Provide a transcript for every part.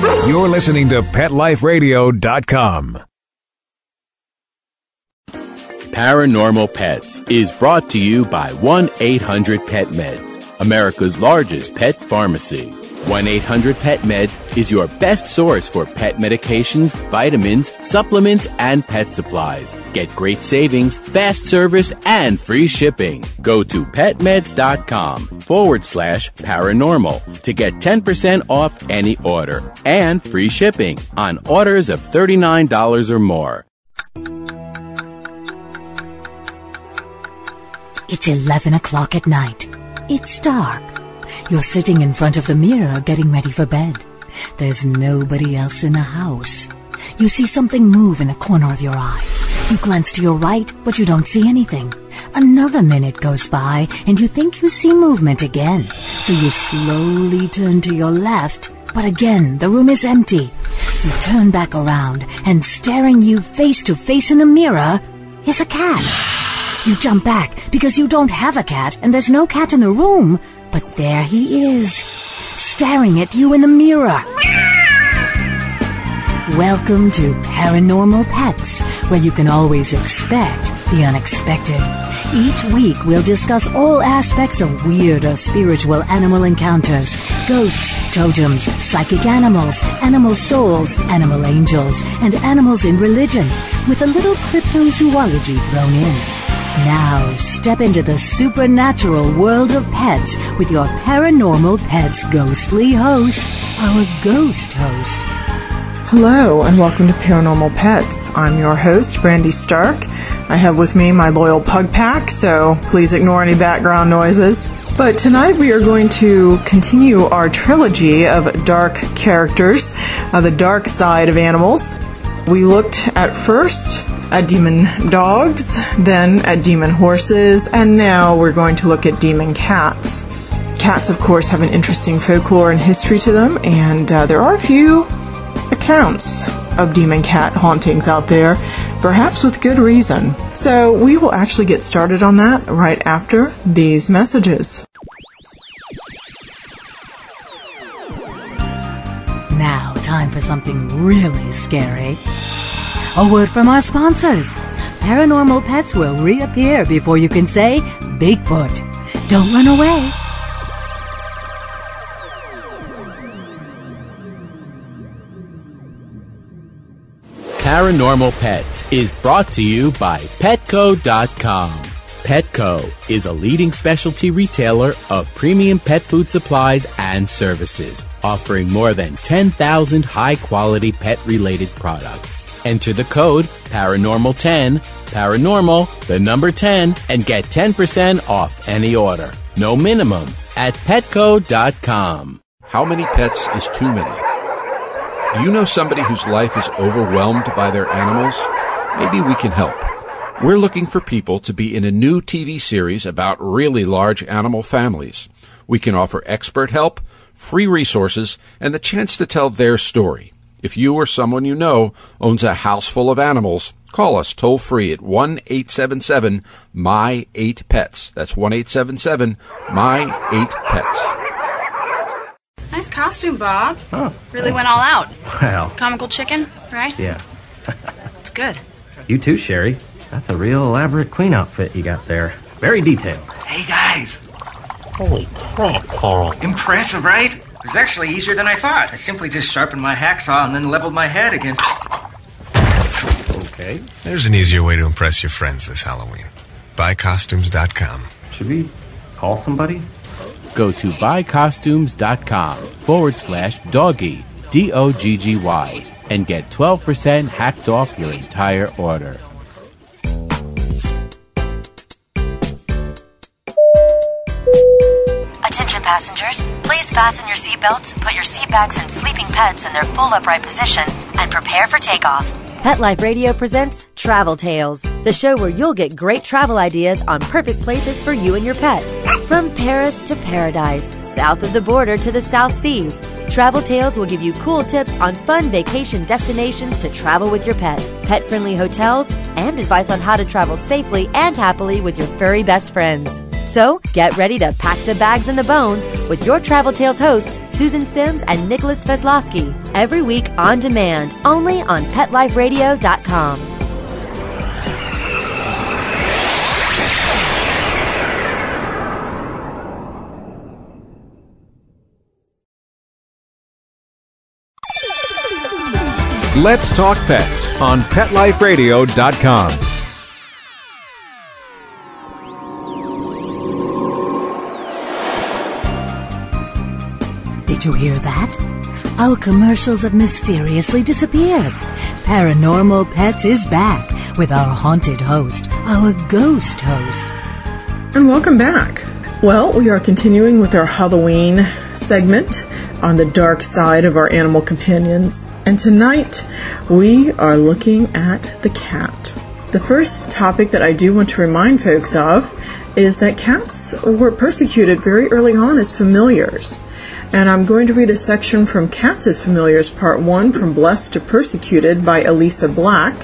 You're listening to PetLifeRadio.com. Paranormal Pets is brought to you by 1 800 Pet Meds, America's largest pet pharmacy. 1 800 Pet Meds is your best source for pet medications, vitamins, supplements, and pet supplies. Get great savings, fast service, and free shipping. Go to petmeds.com forward slash paranormal to get 10% off any order and free shipping on orders of $39 or more. It's 11 o'clock at night. It's dark. You're sitting in front of the mirror getting ready for bed. There's nobody else in the house. You see something move in the corner of your eye. You glance to your right, but you don't see anything. Another minute goes by, and you think you see movement again. So you slowly turn to your left, but again, the room is empty. You turn back around, and staring you face to face in the mirror is a cat. You jump back because you don't have a cat, and there's no cat in the room. But there he is, staring at you in the mirror. Welcome to Paranormal Pets, where you can always expect the unexpected. Each week we'll discuss all aspects of weird or spiritual animal encounters. Ghosts, totems, psychic animals, animal souls, animal angels, and animals in religion, with a little cryptozoology thrown in. Now, step into the supernatural world of pets with your paranormal pets ghostly host, our ghost host. Hello, and welcome to Paranormal Pets. I'm your host, Brandy Stark. I have with me my loyal pug pack, so please ignore any background noises. But tonight we are going to continue our trilogy of dark characters, uh, the dark side of animals. We looked at first at demon dogs, then at demon horses, and now we're going to look at demon cats. Cats, of course, have an interesting folklore and history to them, and uh, there are a few accounts of demon cat hauntings out there, perhaps with good reason. So we will actually get started on that right after these messages. Now, time for something really scary. A word from our sponsors. Paranormal pets will reappear before you can say Bigfoot. Don't run away. Paranormal Pets is brought to you by Petco.com. Petco is a leading specialty retailer of premium pet food supplies and services, offering more than 10,000 high quality pet related products. Enter the code Paranormal10, Paranormal, the number 10, and get 10% off any order. No minimum at Petco.com. How many pets is too many? You know somebody whose life is overwhelmed by their animals? Maybe we can help. We're looking for people to be in a new TV series about really large animal families. We can offer expert help, free resources, and the chance to tell their story. If you or someone you know owns a house full of animals, call us toll free at 1 877 My 8 Pets. That's 1 877 My 8 Pets. Nice costume, Bob. Oh, Really went all out. well, Comical chicken, right? yeah. It's good. You too, Sherry. That's a real elaborate queen outfit you got there. Very detailed. Hey guys, Holy crap, Carl. impressive, right? It was actually easier than I thought. I simply just sharpened my hacksaw and then leveled my head against. Okay. There's an easier way to impress your friends this Halloween. Buycostumes.com. Should we call somebody? Go to buycostumes.com forward slash doggy, D O G G Y, and get 12% hacked off your entire order. Passengers, please fasten your seatbelts, put your seat bags and sleeping pets in their full upright position, and prepare for takeoff. Pet Life Radio presents Travel Tales, the show where you'll get great travel ideas on perfect places for you and your pet. From Paris to paradise, south of the border to the South Seas, Travel Tales will give you cool tips on fun vacation destinations to travel with your pet, pet friendly hotels, and advice on how to travel safely and happily with your furry best friends. So get ready to pack the bags and the bones with your Travel Tales hosts, Susan Sims and Nicholas Veslowski, every week on demand, only on PetLifeRadio.com. Let's Talk Pets on PetLifeRadio.com. Did you hear that? Our commercials have mysteriously disappeared. Paranormal Pets is back with our haunted host, our ghost host. And welcome back. Well, we are continuing with our Halloween segment on the dark side of our animal companions. And tonight we are looking at the cat. The first topic that I do want to remind folks of is that cats were persecuted very early on as familiars. And I'm going to read a section from Cats as Familiars, Part 1, from Blessed to Persecuted by Elisa Black.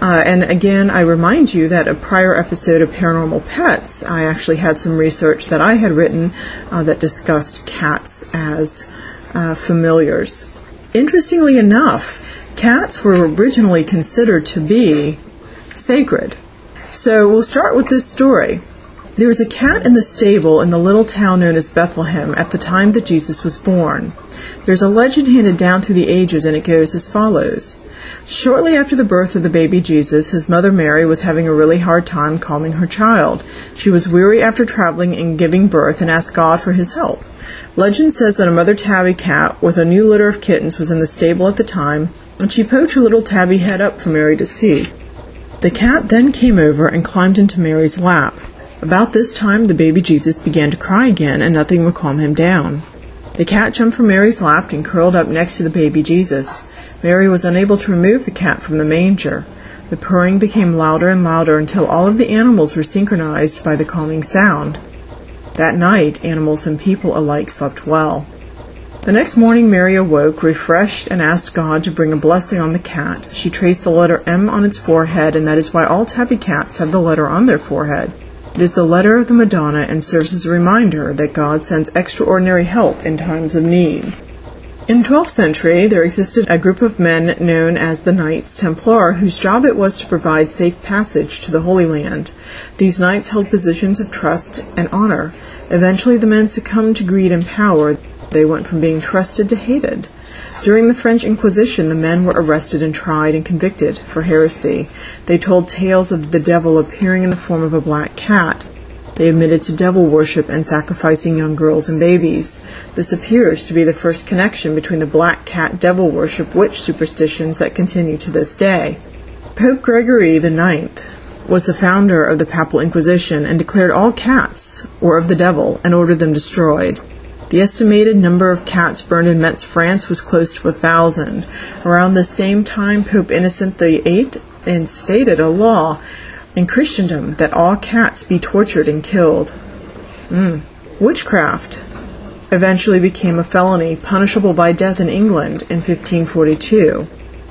Uh, and again, I remind you that a prior episode of Paranormal Pets, I actually had some research that I had written uh, that discussed cats as uh, familiars. Interestingly enough, cats were originally considered to be sacred. So we'll start with this story. There was a cat in the stable in the little town known as Bethlehem at the time that Jesus was born. There's a legend handed down through the ages, and it goes as follows. Shortly after the birth of the baby Jesus, his mother Mary was having a really hard time calming her child. She was weary after traveling and giving birth and asked God for his help. Legend says that a mother tabby cat with a new litter of kittens was in the stable at the time, and she poked her little tabby head up for Mary to see. The cat then came over and climbed into Mary's lap. About this time, the baby Jesus began to cry again, and nothing would calm him down. The cat jumped from Mary's lap and curled up next to the baby Jesus. Mary was unable to remove the cat from the manger. The purring became louder and louder until all of the animals were synchronized by the calming sound. That night, animals and people alike slept well. The next morning, Mary awoke, refreshed, and asked God to bring a blessing on the cat. She traced the letter M on its forehead, and that is why all tabby cats have the letter on their forehead. It is the letter of the Madonna and serves as a reminder that God sends extraordinary help in times of need. In the 12th century, there existed a group of men known as the Knights Templar, whose job it was to provide safe passage to the Holy Land. These knights held positions of trust and honor. Eventually, the men succumbed to greed and power. They went from being trusted to hated. During the French Inquisition, the men were arrested and tried and convicted for heresy. They told tales of the devil appearing in the form of a black cat. They admitted to devil worship and sacrificing young girls and babies. This appears to be the first connection between the black cat devil worship witch superstitions that continue to this day. Pope Gregory IX was the founder of the Papal Inquisition and declared all cats were of the devil and ordered them destroyed. The estimated number of cats burned in Metz, France was close to a thousand. Around the same time, Pope Innocent VIII instated a law in Christendom that all cats be tortured and killed. Mm. Witchcraft eventually became a felony punishable by death in England in 1542.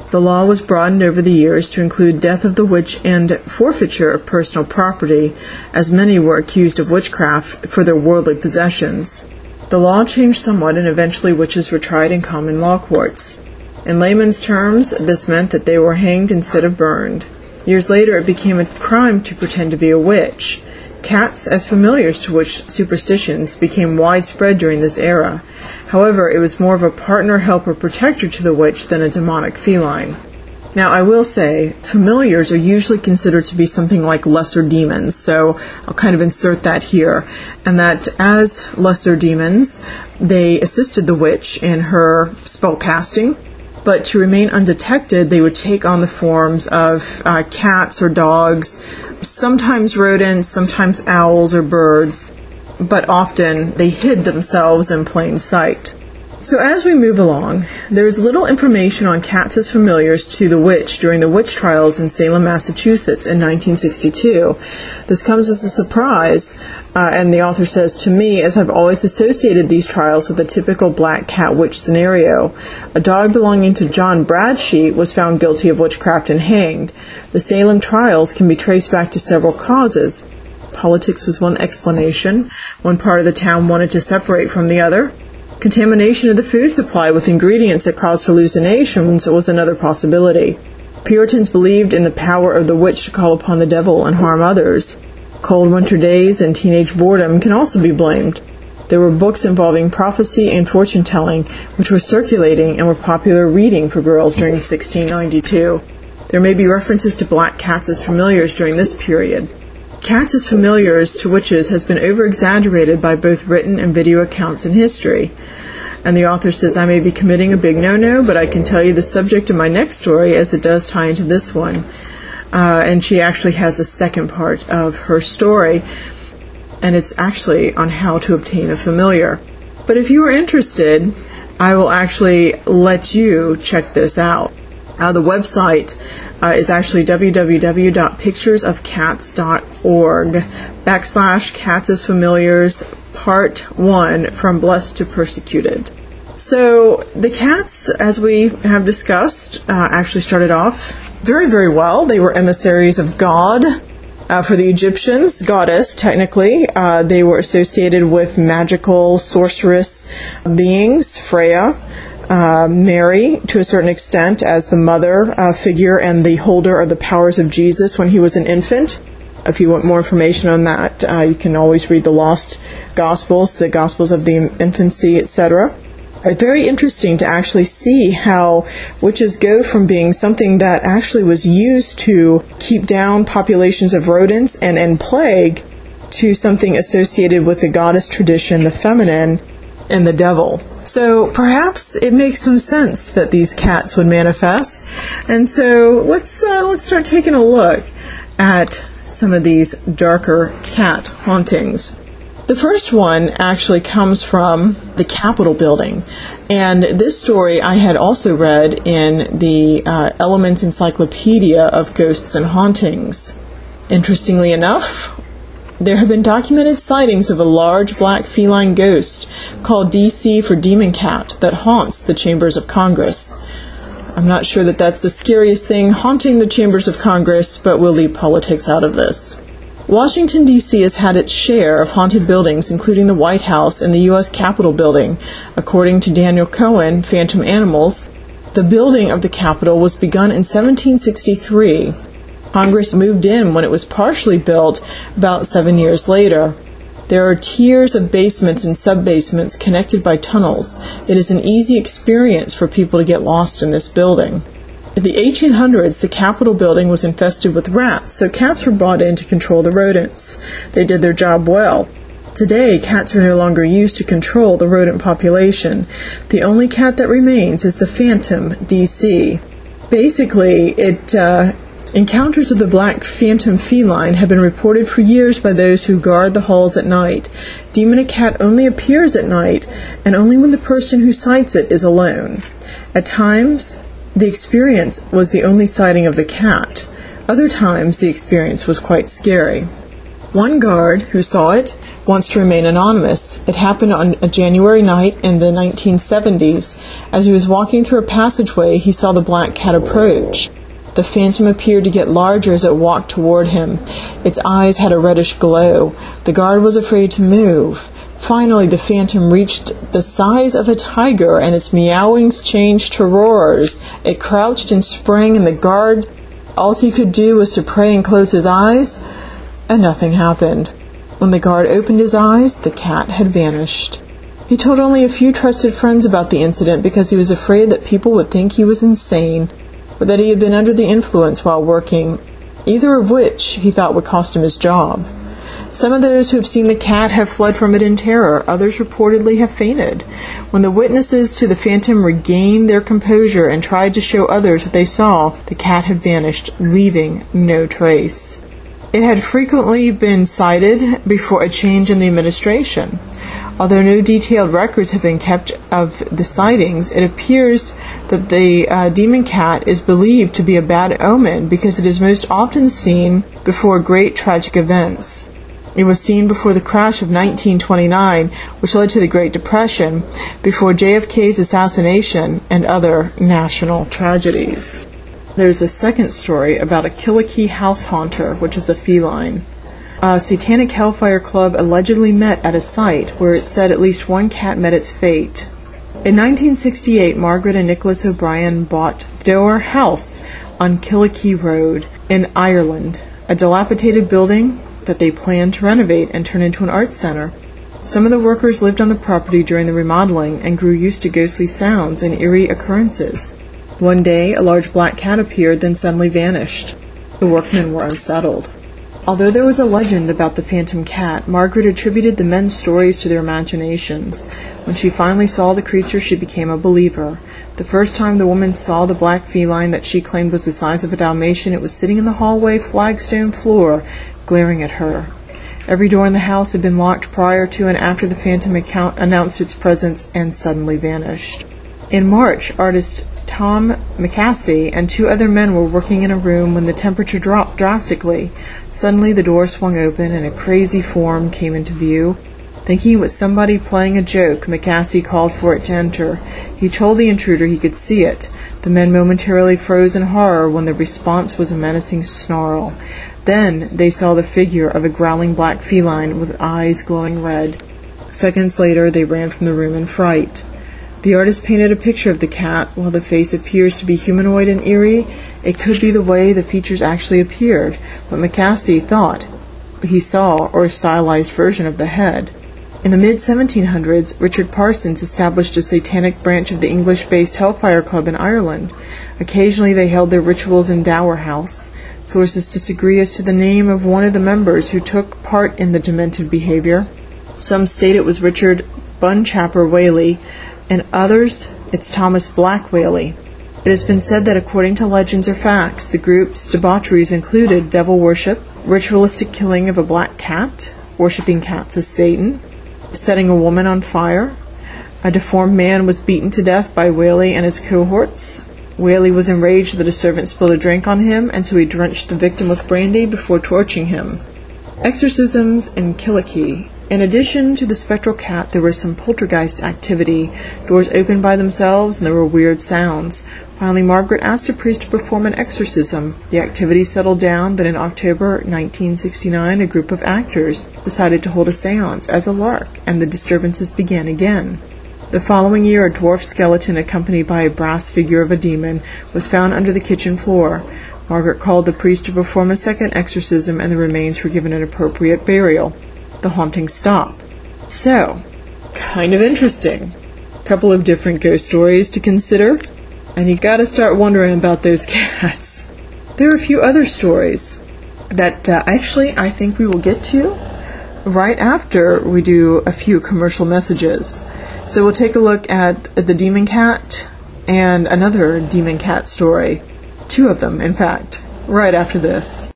The law was broadened over the years to include death of the witch and forfeiture of personal property, as many were accused of witchcraft for their worldly possessions. The law changed somewhat, and eventually witches were tried in common law courts. In layman's terms, this meant that they were hanged instead of burned. Years later, it became a crime to pretend to be a witch. Cats, as familiars to witch superstitions, became widespread during this era. However, it was more of a partner, helper, protector to the witch than a demonic feline. Now, I will say, familiars are usually considered to be something like lesser demons, so I'll kind of insert that here. And that as lesser demons, they assisted the witch in her spell casting, but to remain undetected, they would take on the forms of uh, cats or dogs, sometimes rodents, sometimes owls or birds, but often they hid themselves in plain sight. So as we move along, there is little information on cats as familiars to the witch during the witch trials in Salem, Massachusetts in 1962. This comes as a surprise, uh, and the author says, to me, as I've always associated these trials with a typical black cat witch scenario. A dog belonging to John Bradstreet was found guilty of witchcraft and hanged. The Salem trials can be traced back to several causes. Politics was one explanation. One part of the town wanted to separate from the other. Contamination of the food supply with ingredients that caused hallucinations was another possibility. Puritans believed in the power of the witch to call upon the devil and harm others. Cold winter days and teenage boredom can also be blamed. There were books involving prophecy and fortune telling, which were circulating and were popular reading for girls during 1692. There may be references to black cats as familiars during this period. Cats as familiars to witches has been over exaggerated by both written and video accounts in history. And the author says, I may be committing a big no no, but I can tell you the subject of my next story as it does tie into this one. Uh, and she actually has a second part of her story, and it's actually on how to obtain a familiar. But if you are interested, I will actually let you check this out. Uh, the website uh, is actually www.picturesofcats.org backslash cats as familiars part one from blessed to persecuted. So the cats, as we have discussed, uh, actually started off very, very well. They were emissaries of God. Uh, for the Egyptians, goddess, technically, uh, they were associated with magical sorceress beings, Freya, uh, Mary, to a certain extent, as the mother uh, figure and the holder of the powers of Jesus when he was an infant. If you want more information on that, uh, you can always read the Lost Gospels, the Gospels of the Infancy, etc. Very interesting to actually see how witches go from being something that actually was used to keep down populations of rodents and, and plague to something associated with the goddess tradition, the feminine, and the devil. So perhaps it makes some sense that these cats would manifest. And so let's uh, let's start taking a look at some of these darker cat hauntings. The first one actually comes from the Capitol building. And this story I had also read in the uh, Elements Encyclopedia of Ghosts and Hauntings. Interestingly enough, there have been documented sightings of a large black feline ghost called DC for Demon Cat that haunts the chambers of Congress. I'm not sure that that's the scariest thing haunting the chambers of Congress, but we'll leave politics out of this. Washington, D.C. has had its share of haunted buildings, including the White House and the U.S. Capitol building. According to Daniel Cohen, Phantom Animals, the building of the Capitol was begun in 1763. Congress moved in when it was partially built about seven years later. There are tiers of basements and sub-basements connected by tunnels. It is an easy experience for people to get lost in this building. In the 1800s, the Capitol building was infested with rats, so cats were brought in to control the rodents. They did their job well. Today, cats are no longer used to control the rodent population. The only cat that remains is the Phantom DC. Basically, it uh, Encounters of the black phantom feline have been reported for years by those who guard the halls at night. Demon cat only appears at night, and only when the person who sights it is alone. At times, the experience was the only sighting of the cat. Other times, the experience was quite scary. One guard who saw it wants to remain anonymous. It happened on a January night in the 1970s. As he was walking through a passageway, he saw the black cat approach. The phantom appeared to get larger as it walked toward him. Its eyes had a reddish glow. The guard was afraid to move. Finally, the phantom reached the size of a tiger, and its meowings changed to roars. It crouched and sprang, and the guard, all he could do was to pray and close his eyes, and nothing happened. When the guard opened his eyes, the cat had vanished. He told only a few trusted friends about the incident because he was afraid that people would think he was insane or that he had been under the influence while working, either of which he thought would cost him his job. Some of those who have seen the cat have fled from it in terror. Others reportedly have fainted. When the witnesses to the phantom regained their composure and tried to show others what they saw, the cat had vanished, leaving no trace. It had frequently been cited before a change in the administration. Although no detailed records have been kept of the sightings, it appears that the uh, demon cat is believed to be a bad omen because it is most often seen before great tragic events. It was seen before the crash of 1929, which led to the Great Depression, before JFK's assassination, and other national tragedies. There's a second story about a Killakee house haunter, which is a feline. A satanic hellfire club allegedly met at a site where it said at least one cat met its fate. In 1968, Margaret and Nicholas O'Brien bought Dower House on Killakee Road in Ireland, a dilapidated building that they planned to renovate and turn into an art center. Some of the workers lived on the property during the remodeling and grew used to ghostly sounds and eerie occurrences. One day, a large black cat appeared, then suddenly vanished. The workmen were unsettled. Although there was a legend about the phantom cat, Margaret attributed the men's stories to their imaginations. When she finally saw the creature, she became a believer. The first time the woman saw the black feline that she claimed was the size of a Dalmatian, it was sitting in the hallway flagstone floor, glaring at her. Every door in the house had been locked prior to and after the phantom account announced its presence and suddenly vanished. In March, artist Tom McAssey and two other men were working in a room when the temperature dropped drastically. Suddenly the door swung open and a crazy form came into view. Thinking it was somebody playing a joke, McAssey called for it to enter. He told the intruder he could see it. The men momentarily froze in horror when the response was a menacing snarl. Then they saw the figure of a growling black feline with eyes glowing red. Seconds later, they ran from the room in fright. The artist painted a picture of the cat. While the face appears to be humanoid and eerie, it could be the way the features actually appeared, what McAssey thought he saw, or a stylized version of the head. In the mid 1700s, Richard Parsons established a satanic branch of the English based Hellfire Club in Ireland. Occasionally they held their rituals in Dower House. Sources disagree as to the name of one of the members who took part in the demented behavior. Some state it was Richard Burnchapel Whaley, and others it's Thomas Black Whaley. It has been said that according to legends or facts, the group's debaucheries included devil worship, ritualistic killing of a black cat, worshipping cats as Satan, setting a woman on fire. A deformed man was beaten to death by Whaley and his cohorts. Whaley was enraged that a servant spilled a drink on him, and so he drenched the victim with brandy before torching him. Exorcisms in Killakee in addition to the spectral cat, there was some poltergeist activity. Doors opened by themselves, and there were weird sounds. Finally, Margaret asked a priest to perform an exorcism. The activity settled down, but in October 1969, a group of actors decided to hold a seance as a lark, and the disturbances began again. The following year, a dwarf skeleton accompanied by a brass figure of a demon was found under the kitchen floor. Margaret called the priest to perform a second exorcism, and the remains were given an appropriate burial the haunting stop. So, kind of interesting. A couple of different ghost stories to consider, and you gotta start wondering about those cats. There are a few other stories that uh, actually I think we will get to right after we do a few commercial messages. So we'll take a look at the demon cat and another demon cat story. Two of them, in fact, right after this.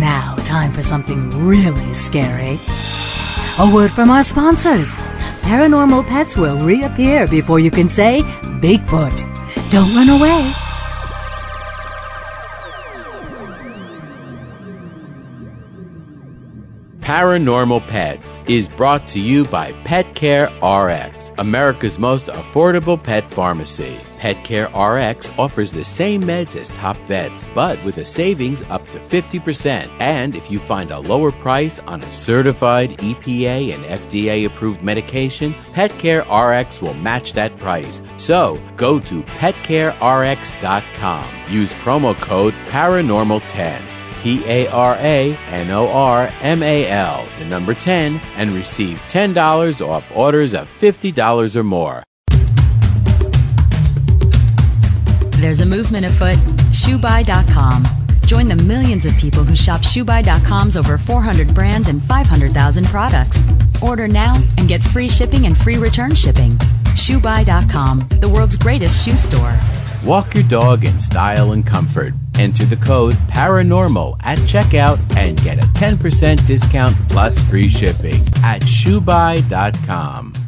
Now, time for something really scary. A word from our sponsors. Paranormal pets will reappear before you can say Bigfoot. Don't run away. Paranormal Pets is brought to you by Pet Care RX, America's most affordable pet pharmacy. Pet Care RX offers the same meds as top vets, but with a savings up to 50%. And if you find a lower price on a certified EPA and FDA approved medication, Pet Care RX will match that price. So go to petcarerx.com. Use promo code PARANORMAL10. P A R A N O R M A L, the number 10, and receive $10 off orders of $50 or more. There's a movement afoot. ShoeBuy.com. Join the millions of people who shop ShoeBuy.com's over 400 brands and 500,000 products. Order now and get free shipping and free return shipping. ShoeBuy.com, the world's greatest shoe store. Walk your dog in style and comfort. Enter the code PARANORMAL at checkout and get a 10% discount plus free shipping at shoebuy.com.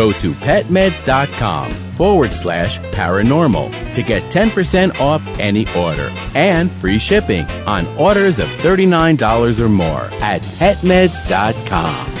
Go to petmeds.com forward slash paranormal to get 10% off any order and free shipping on orders of $39 or more at petmeds.com.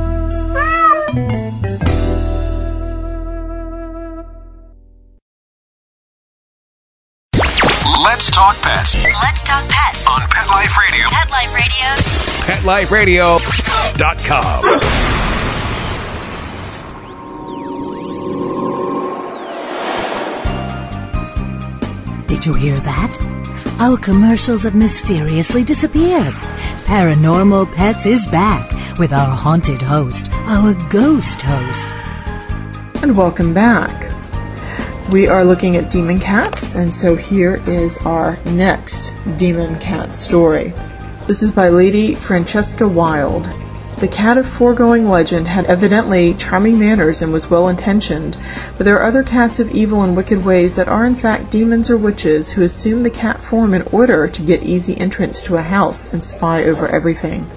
Let's talk pets Let's talk pets on Pet Life Radio. Pet Life Radio. PetLifeRadio.com. Did you hear that? Our commercials have mysteriously disappeared. Paranormal Pets is back with our haunted host, our ghost host. And welcome back. We are looking at demon cats, and so here is our next demon cat story. This is by Lady Francesca Wilde. The cat of foregoing legend had evidently charming manners and was well intentioned, but there are other cats of evil and wicked ways that are in fact demons or witches who assume the cat form in order to get easy entrance to a house and spy over everything.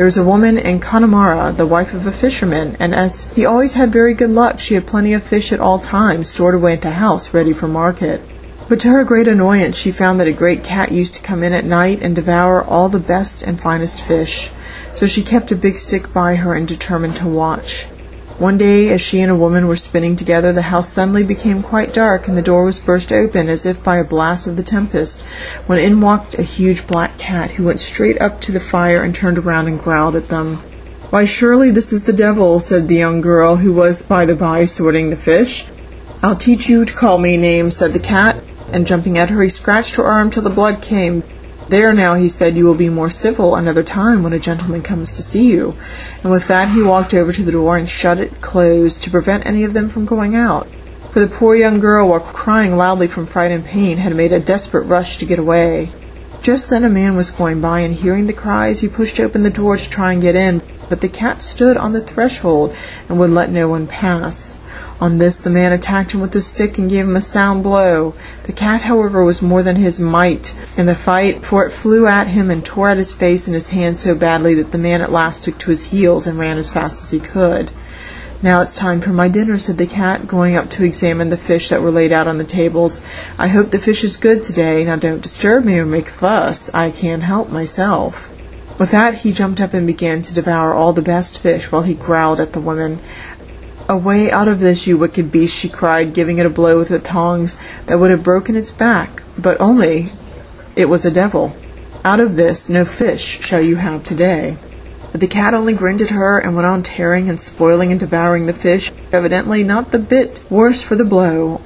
There was a woman in Connemara, the wife of a fisherman, and as he always had very good luck, she had plenty of fish at all times stored away at the house ready for market. But to her great annoyance, she found that a great cat used to come in at night and devour all the best and finest fish. So she kept a big stick by her and determined to watch. One day, as she and a woman were spinning together, the house suddenly became quite dark, and the door was burst open as if by a blast of the tempest, when in walked a huge black cat, who went straight up to the fire and turned around and growled at them. Why, surely this is the devil, said the young girl, who was by the by sorting the fish. I'll teach you to call me names, said the cat, and jumping at her, he scratched her arm till the blood came. There now, he said, you will be more civil another time when a gentleman comes to see you. And with that he walked over to the door and shut it closed to prevent any of them from going out. For the poor young girl, while crying loudly from fright and pain, had made a desperate rush to get away. Just then a man was going by, and hearing the cries, he pushed open the door to try and get in, but the cat stood on the threshold and would let no one pass. On this the man attacked him with a stick and gave him a sound blow. The cat, however, was more than his might in the fight, for it flew at him and tore at his face and his hands so badly that the man at last took to his heels and ran as fast as he could. Now it's time for my dinner, said the cat, going up to examine the fish that were laid out on the tables. I hope the fish is good today. Now don't disturb me or make a fuss. I can't help myself. With that he jumped up and began to devour all the best fish while he growled at the woman. Away out of this, you wicked beast, she cried, giving it a blow with the tongs that would have broken its back, but only it was a devil. Out of this, no fish shall you have today. But the cat only grinned at her and went on tearing and spoiling and devouring the fish, evidently not the bit worse for the blow.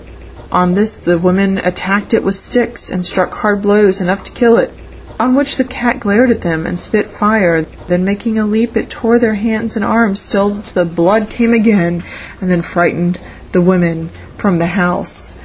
On this, the women attacked it with sticks and struck hard blows enough to kill it on which the cat glared at them and spit fire. Then, making a leap, it tore their hands and arms till the blood came again, and then frightened the women from the house.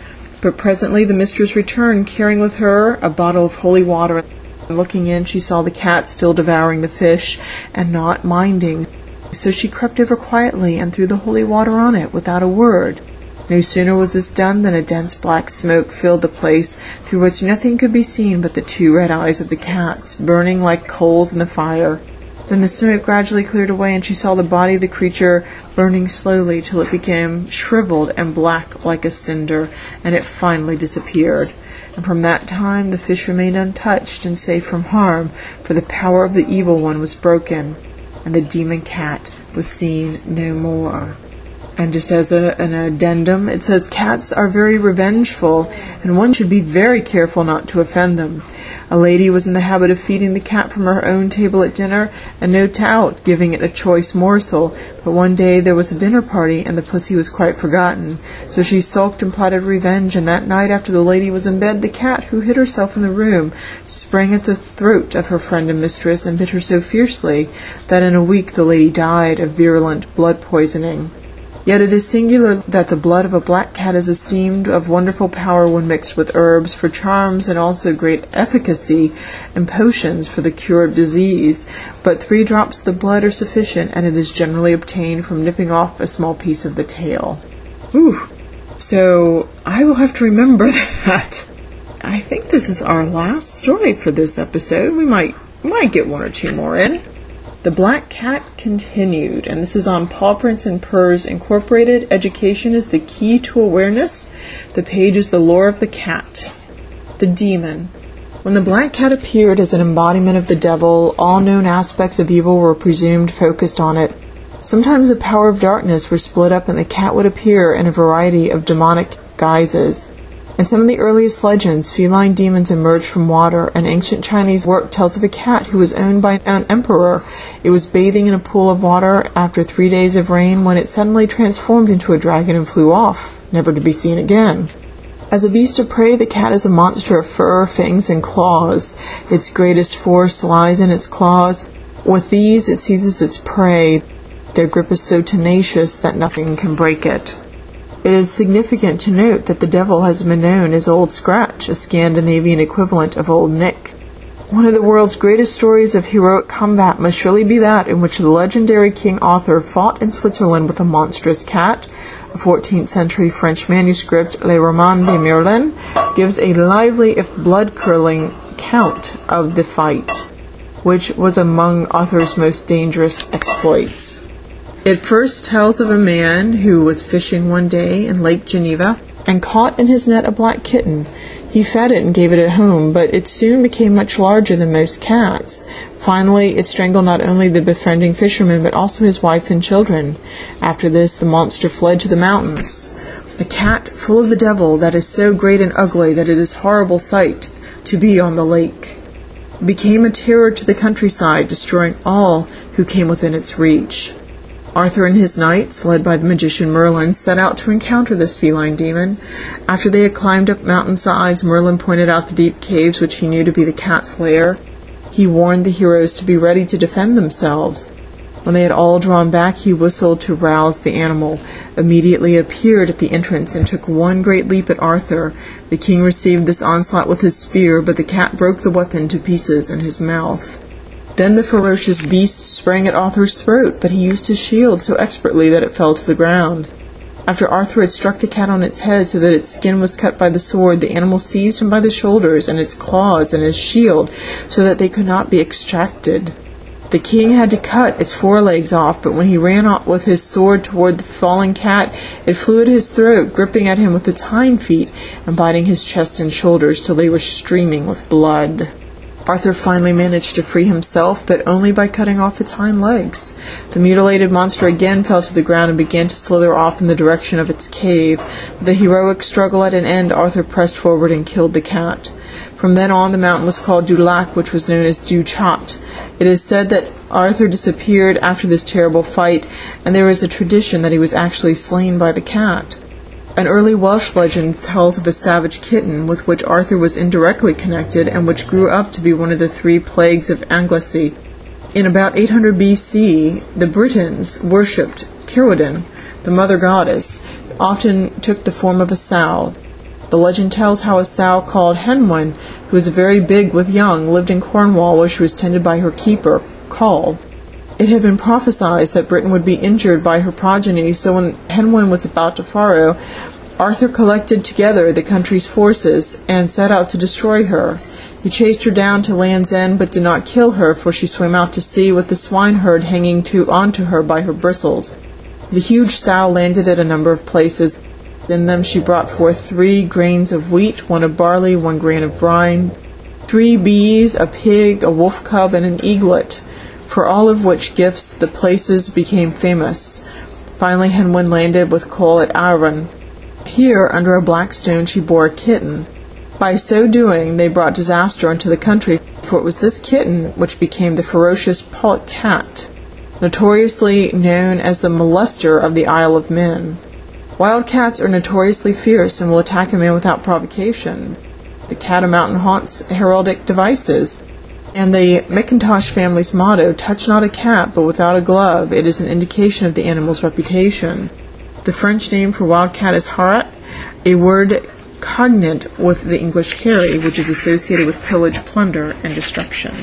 But presently the mistress returned, carrying with her a bottle of holy water. Looking in, she saw the cat still devouring the fish, and not minding. So she crept over quietly and threw the holy water on it without a word. No sooner was this done than a dense black smoke filled the place, through which nothing could be seen but the two red eyes of the cats, burning like coals in the fire. Then the smoke gradually cleared away, and she saw the body of the creature burning slowly till it became shriveled and black like a cinder, and it finally disappeared. And from that time the fish remained untouched and safe from harm, for the power of the evil one was broken. and the demon cat was seen no more. And just as a, an addendum, it says cats are very revengeful, and one should be very careful not to offend them. A lady was in the habit of feeding the cat from her own table at dinner, and no doubt giving it a choice morsel. But one day there was a dinner party, and the pussy was quite forgotten. So she sulked and plotted revenge, and that night after the lady was in bed, the cat, who hid herself in the room, sprang at the throat of her friend and mistress, and bit her so fiercely that in a week the lady died of virulent blood poisoning. Yet it is singular that the blood of a black cat is esteemed of wonderful power when mixed with herbs for charms and also great efficacy in potions for the cure of disease. But three drops of the blood are sufficient, and it is generally obtained from nipping off a small piece of the tail. Ooh. So I will have to remember that. I think this is our last story for this episode. We might might get one or two more in. The Black Cat continued, and this is on Paw Prints and Purrs Incorporated. Education is the key to awareness. The page is the lore of the cat. The demon. When the black cat appeared as an embodiment of the devil, all known aspects of evil were presumed focused on it. Sometimes the power of darkness were split up and the cat would appear in a variety of demonic guises. In some of the earliest legends, feline demons emerge from water. An ancient Chinese work tells of a cat who was owned by an emperor. It was bathing in a pool of water after three days of rain when it suddenly transformed into a dragon and flew off, never to be seen again. As a beast of prey, the cat is a monster of fur, fangs, and claws. Its greatest force lies in its claws. With these, it seizes its prey. Their grip is so tenacious that nothing can break it. It is significant to note that the devil has been known as Old Scratch, a Scandinavian equivalent of Old Nick. One of the world's greatest stories of heroic combat must surely be that in which the legendary King Arthur fought in Switzerland with a monstrous cat. A 14th century French manuscript, Le Roman de Merlin, gives a lively if blood curdling account of the fight, which was among Arthur's most dangerous exploits. It first tells of a man who was fishing one day in Lake Geneva and caught in his net a black kitten. He fed it and gave it a home, but it soon became much larger than most cats. Finally, it strangled not only the befriending fisherman, but also his wife and children. After this, the monster fled to the mountains. A cat full of the devil that is so great and ugly that it is horrible sight to be on the lake became a terror to the countryside, destroying all who came within its reach. Arthur and his knights, led by the magician Merlin, set out to encounter this feline demon. After they had climbed up mountain sides, Merlin pointed out the deep caves which he knew to be the cat's lair. He warned the heroes to be ready to defend themselves. When they had all drawn back, he whistled to rouse the animal, immediately appeared at the entrance, and took one great leap at Arthur. The king received this onslaught with his spear, but the cat broke the weapon to pieces in his mouth. Then the ferocious beast sprang at Arthur's throat, but he used his shield so expertly that it fell to the ground. After Arthur had struck the cat on its head so that its skin was cut by the sword, the animal seized him by the shoulders and its claws and his shield so that they could not be extracted. The king had to cut its forelegs off, but when he ran with his sword toward the falling cat, it flew at his throat, gripping at him with its hind feet and biting his chest and shoulders till they were streaming with blood. Arthur finally managed to free himself, but only by cutting off its hind legs. The mutilated monster again fell to the ground and began to slither off in the direction of its cave. The heroic struggle at an end, Arthur pressed forward and killed the cat. From then on, the mountain was called Du Lac, which was known as Du. It is said that Arthur disappeared after this terrible fight, and there is a tradition that he was actually slain by the cat. An early Welsh legend tells of a savage kitten with which Arthur was indirectly connected and which grew up to be one of the three plagues of Anglesey. In about 800 BC, the Britons worshipped Cerridwen, the mother goddess, often took the form of a sow. The legend tells how a sow called Henwen, who was very big with young, lived in Cornwall where she was tended by her keeper, Coll. It had been prophesied that Britain would be injured by her progeny, so when Henwen was about to farrow, Arthur collected together the country's forces and set out to destroy her. He chased her down to Land's End, but did not kill her, for she swam out to sea with the swineherd hanging to onto her by her bristles. The huge sow landed at a number of places. In them she brought forth three grains of wheat, one of barley, one grain of rye, three bees, a pig, a wolf cub, and an eaglet. For all of which gifts the places became famous. Finally, Henwen landed with Coll at Aran. Here, under a black stone, she bore a kitten. By so doing, they brought disaster into the country, for it was this kitten which became the ferocious Pawt cat, notoriously known as the molester of the Isle of Men. Wild cats are notoriously fierce and will attack a man without provocation. The catamount haunts heraldic devices, and the McIntosh family's motto, touch not a cat but without a glove, it is an indication of the animal's reputation. The French name for wild cat is harat, a word cognate with the English hairy, which is associated with pillage, plunder, and destruction.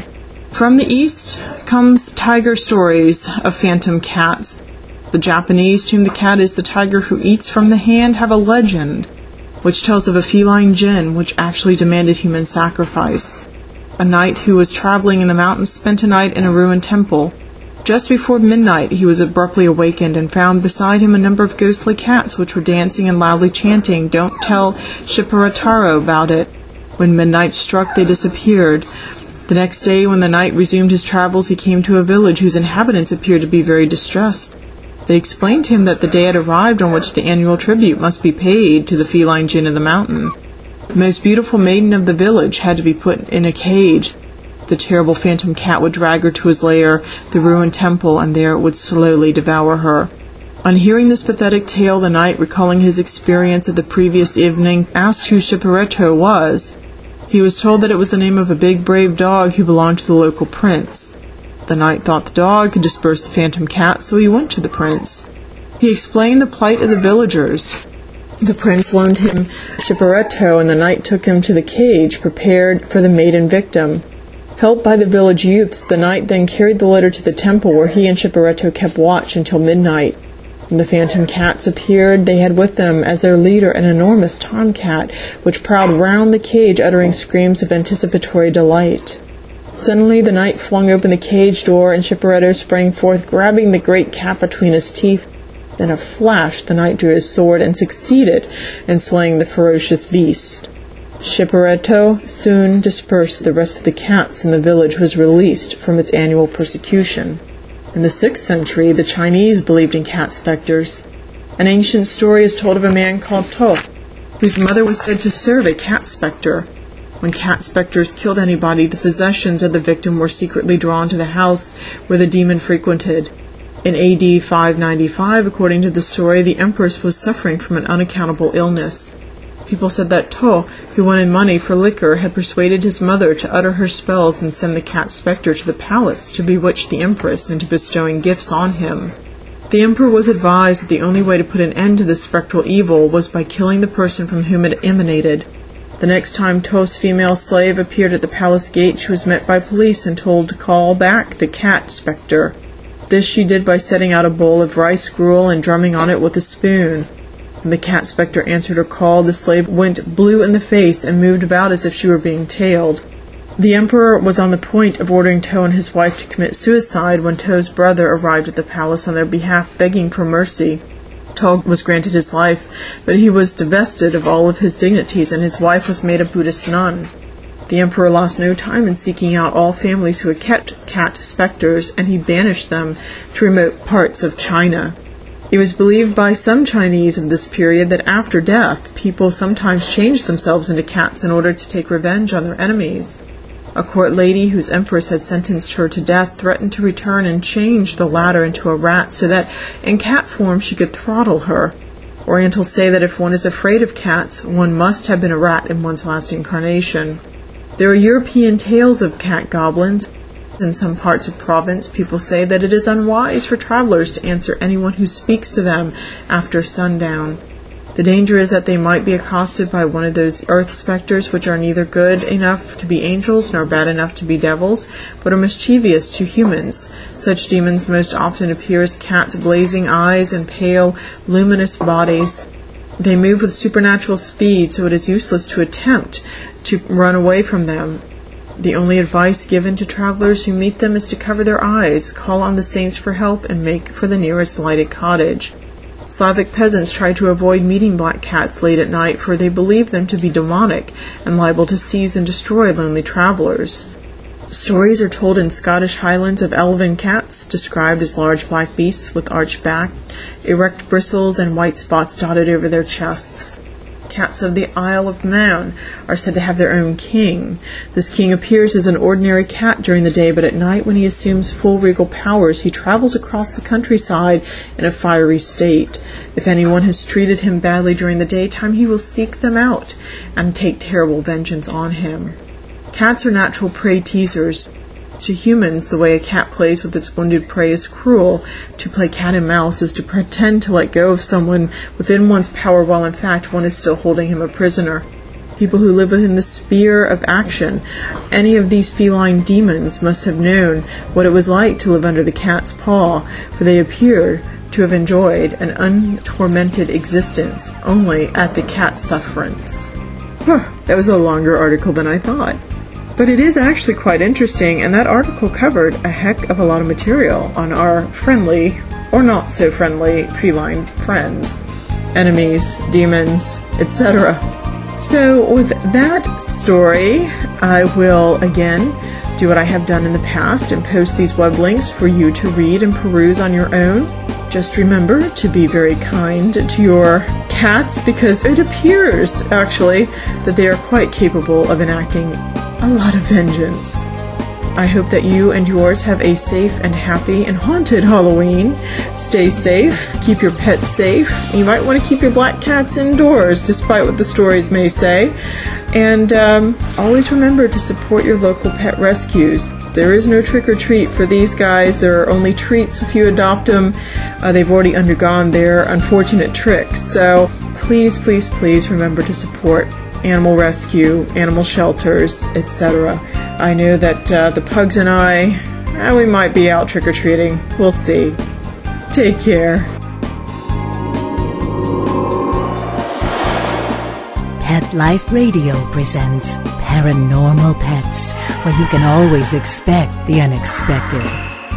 From the east comes tiger stories of phantom cats. The Japanese, to whom the cat is the tiger who eats from the hand, have a legend which tells of a feline jinn which actually demanded human sacrifice. A knight who was traveling in the mountains spent a night in a ruined temple. Just before midnight, he was abruptly awakened and found beside him a number of ghostly cats which were dancing and loudly chanting, Don't tell Shipperataro about it. When midnight struck, they disappeared. The next day, when the knight resumed his travels, he came to a village whose inhabitants appeared to be very distressed. They explained to him that the day had arrived on which the annual tribute must be paid to the feline jinn of the mountain. The most beautiful maiden of the village had to be put in a cage. The terrible phantom cat would drag her to his lair, the ruined temple, and there it would slowly devour her. On hearing this pathetic tale, the knight, recalling his experience of the previous evening, asked who Shipperetto was. He was told that it was the name of a big, brave dog who belonged to the local prince. The knight thought the dog could disperse the phantom cat, so he went to the prince. He explained the plight of the villagers. The prince loaned him Shipperetto, and the knight took him to the cage prepared for the maiden victim. Helped by the village youths, the knight then carried the letter to the temple where he and Shipperetto kept watch until midnight. When the phantom cats appeared, they had with them as their leader an enormous tomcat, which prowled round the cage uttering screams of anticipatory delight. Suddenly the knight flung open the cage door, and Shipperetto sprang forth, grabbing the great cat between his teeth. In a flash, the knight drew his sword and succeeded in slaying the ferocious beast. Shipperetto soon dispersed the rest of the cats, and the village was released from its annual persecution. In the sixth century, the Chinese believed in cat specters. An ancient story is told of a man called To, whose mother was said to serve a cat specter. When cat specters killed anybody, the possessions of the victim were secretly drawn to the house where the demon frequented. In AD 595, according to the story, the empress was suffering from an unaccountable illness. People said that To, who wanted money for liquor, had persuaded his mother to utter her spells and send the cat spectre to the palace to bewitch the empress into bestowing gifts on him. The emperor was advised that the only way to put an end to this spectral evil was by killing the person from whom it emanated. The next time To's female slave appeared at the palace gate, she was met by police and told to call back the cat spectre. This she did by setting out a bowl of rice gruel and drumming on it with a spoon. When the cat spectre answered her call, the slave went blue in the face and moved about as if she were being tailed. The emperor was on the point of ordering To and his wife to commit suicide when To's brother arrived at the palace on their behalf, begging for mercy. To was granted his life, but he was divested of all of his dignities, and his wife was made a Buddhist nun. The emperor lost no time in seeking out all families who had kept cat specters, and he banished them to remote parts of China. It was believed by some Chinese of this period that after death, people sometimes changed themselves into cats in order to take revenge on their enemies. A court lady whose empress had sentenced her to death threatened to return and change the latter into a rat so that in cat form she could throttle her. Orientals say that if one is afraid of cats, one must have been a rat in one's last incarnation. There are European tales of cat goblins, in some parts of Provence, people say that it is unwise for travelers to answer anyone who speaks to them after sundown. The danger is that they might be accosted by one of those earth specters which are neither good enough to be angels nor bad enough to be devils, but are mischievous to humans. Such demons most often appear as cats' blazing eyes and pale, luminous bodies. They move with supernatural speed, so it is useless to attempt to run away from them. The only advice given to travelers who meet them is to cover their eyes, call on the saints for help, and make for the nearest lighted cottage. Slavic peasants try to avoid meeting black cats late at night, for they believe them to be demonic and liable to seize and destroy lonely travelers. Stories are told in Scottish Highlands of elven cats, described as large black beasts with arched back, erect bristles, and white spots dotted over their chests. Cats of the Isle of Man are said to have their own king. This king appears as an ordinary cat during the day, but at night, when he assumes full regal powers, he travels across the countryside in a fiery state. If anyone has treated him badly during the daytime, he will seek them out and take terrible vengeance on him. Cats are natural prey teasers. To humans, the way a cat plays with its wounded prey is cruel. To play cat and mouse is to pretend to let go of someone within one's power while in fact one is still holding him a prisoner. People who live within the sphere of action, any of these feline demons must have known what it was like to live under the cat's paw, for they appear to have enjoyed an untormented existence only at the cat's sufferance. Huh, that was a longer article than I thought. But it is actually quite interesting, and that article covered a heck of a lot of material on our friendly or not so friendly feline friends, enemies, demons, etc. So, with that story, I will again do what I have done in the past and post these web links for you to read and peruse on your own. Just remember to be very kind to your cats because it appears, actually, that they are quite capable of enacting a lot of vengeance. I hope that you and yours have a safe and happy and haunted Halloween. Stay safe, keep your pets safe. You might want to keep your black cats indoors, despite what the stories may say. And um, always remember to support your local pet rescues. There is no trick or treat for these guys. There are only treats if you adopt them. Uh, they've already undergone their unfortunate tricks. So please, please, please remember to support animal rescue, animal shelters, etc. I know that uh, the pugs and I, eh, we might be out trick or treating. We'll see. Take care. Pet Life Radio presents Paranormal Pets, where you can always expect the unexpected.